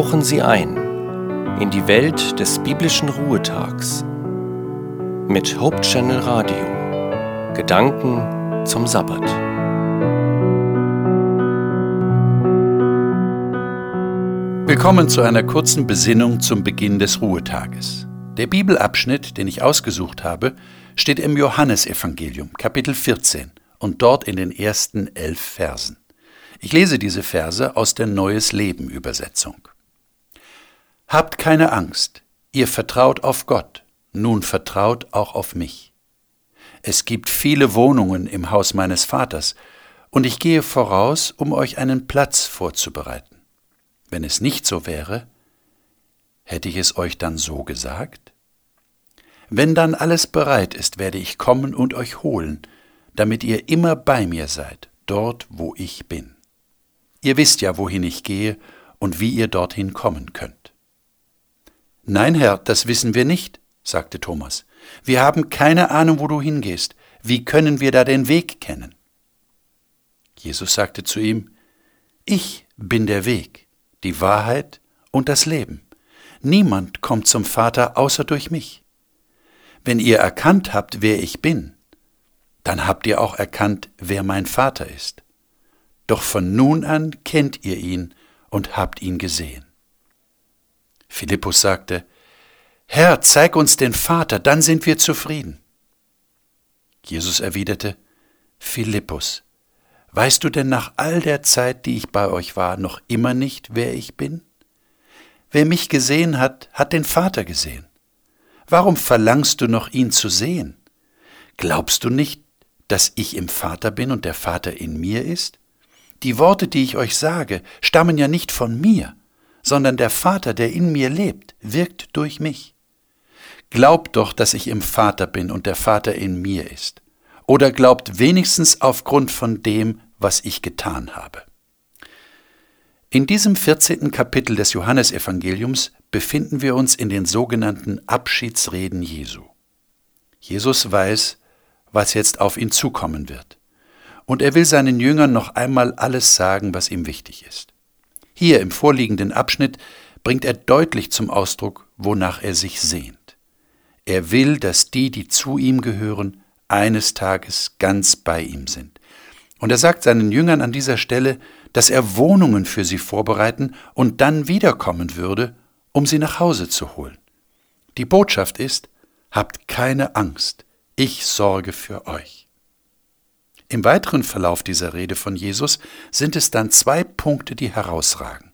tauchen Sie ein in die Welt des biblischen Ruhetags mit Hope Channel Radio. Gedanken zum Sabbat. Willkommen zu einer kurzen Besinnung zum Beginn des Ruhetages. Der Bibelabschnitt, den ich ausgesucht habe, steht im Johannesevangelium, Kapitel 14 und dort in den ersten elf Versen. Ich lese diese Verse aus der Neues Leben Übersetzung. Habt keine Angst, ihr vertraut auf Gott, nun vertraut auch auf mich. Es gibt viele Wohnungen im Haus meines Vaters, und ich gehe voraus, um euch einen Platz vorzubereiten. Wenn es nicht so wäre, hätte ich es euch dann so gesagt? Wenn dann alles bereit ist, werde ich kommen und euch holen, damit ihr immer bei mir seid, dort wo ich bin. Ihr wisst ja, wohin ich gehe und wie ihr dorthin kommen könnt. Nein, Herr, das wissen wir nicht, sagte Thomas. Wir haben keine Ahnung, wo du hingehst. Wie können wir da den Weg kennen? Jesus sagte zu ihm, Ich bin der Weg, die Wahrheit und das Leben. Niemand kommt zum Vater außer durch mich. Wenn ihr erkannt habt, wer ich bin, dann habt ihr auch erkannt, wer mein Vater ist doch von nun an kennt ihr ihn und habt ihn gesehen. Philippus sagte, Herr, zeig uns den Vater, dann sind wir zufrieden. Jesus erwiderte, Philippus, weißt du denn nach all der Zeit, die ich bei euch war, noch immer nicht, wer ich bin? Wer mich gesehen hat, hat den Vater gesehen. Warum verlangst du noch ihn zu sehen? Glaubst du nicht, dass ich im Vater bin und der Vater in mir ist? Die Worte, die ich euch sage, stammen ja nicht von mir, sondern der Vater, der in mir lebt, wirkt durch mich. Glaubt doch, dass ich im Vater bin und der Vater in mir ist. Oder glaubt wenigstens aufgrund von dem, was ich getan habe. In diesem 14. Kapitel des Johannesevangeliums befinden wir uns in den sogenannten Abschiedsreden Jesu. Jesus weiß, was jetzt auf ihn zukommen wird und er will seinen Jüngern noch einmal alles sagen, was ihm wichtig ist. Hier im vorliegenden Abschnitt bringt er deutlich zum Ausdruck, wonach er sich sehnt. Er will, dass die, die zu ihm gehören, eines Tages ganz bei ihm sind. Und er sagt seinen Jüngern an dieser Stelle, dass er Wohnungen für sie vorbereiten und dann wiederkommen würde, um sie nach Hause zu holen. Die Botschaft ist, habt keine Angst, ich sorge für euch. Im weiteren Verlauf dieser Rede von Jesus sind es dann zwei Punkte, die herausragen.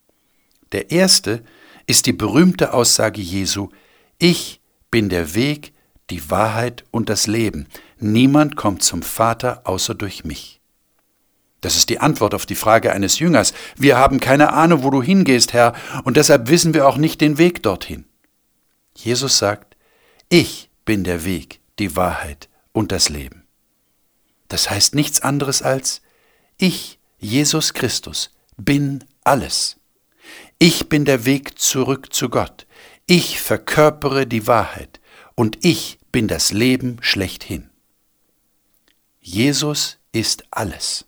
Der erste ist die berühmte Aussage Jesu, ich bin der Weg, die Wahrheit und das Leben. Niemand kommt zum Vater außer durch mich. Das ist die Antwort auf die Frage eines Jüngers. Wir haben keine Ahnung, wo du hingehst, Herr, und deshalb wissen wir auch nicht den Weg dorthin. Jesus sagt, ich bin der Weg, die Wahrheit und das Leben. Das heißt nichts anderes als, ich, Jesus Christus, bin alles. Ich bin der Weg zurück zu Gott. Ich verkörpere die Wahrheit und ich bin das Leben schlechthin. Jesus ist alles.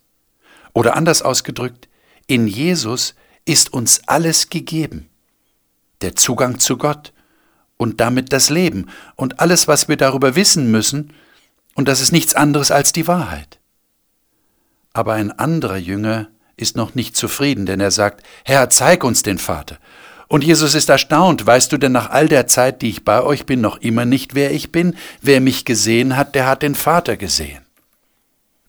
Oder anders ausgedrückt, in Jesus ist uns alles gegeben. Der Zugang zu Gott und damit das Leben und alles, was wir darüber wissen müssen, und das ist nichts anderes als die Wahrheit. Aber ein anderer Jünger ist noch nicht zufrieden, denn er sagt, Herr, zeig uns den Vater. Und Jesus ist erstaunt, weißt du denn nach all der Zeit, die ich bei euch bin, noch immer nicht, wer ich bin? Wer mich gesehen hat, der hat den Vater gesehen.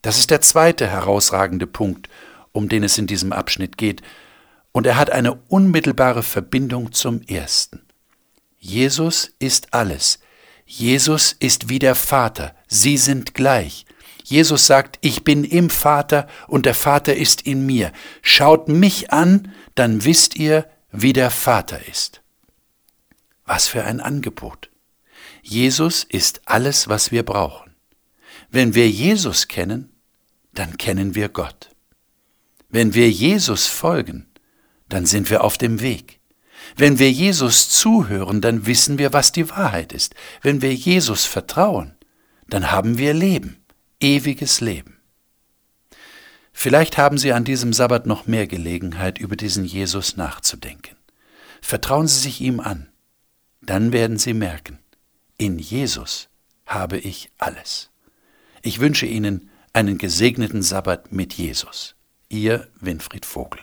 Das ist der zweite herausragende Punkt, um den es in diesem Abschnitt geht, und er hat eine unmittelbare Verbindung zum ersten. Jesus ist alles, Jesus ist wie der Vater, sie sind gleich. Jesus sagt, ich bin im Vater und der Vater ist in mir. Schaut mich an, dann wisst ihr, wie der Vater ist. Was für ein Angebot. Jesus ist alles, was wir brauchen. Wenn wir Jesus kennen, dann kennen wir Gott. Wenn wir Jesus folgen, dann sind wir auf dem Weg. Wenn wir Jesus zuhören, dann wissen wir, was die Wahrheit ist. Wenn wir Jesus vertrauen, dann haben wir Leben, ewiges Leben. Vielleicht haben Sie an diesem Sabbat noch mehr Gelegenheit, über diesen Jesus nachzudenken. Vertrauen Sie sich ihm an. Dann werden Sie merken, in Jesus habe ich alles. Ich wünsche Ihnen einen gesegneten Sabbat mit Jesus. Ihr Winfried Vogel.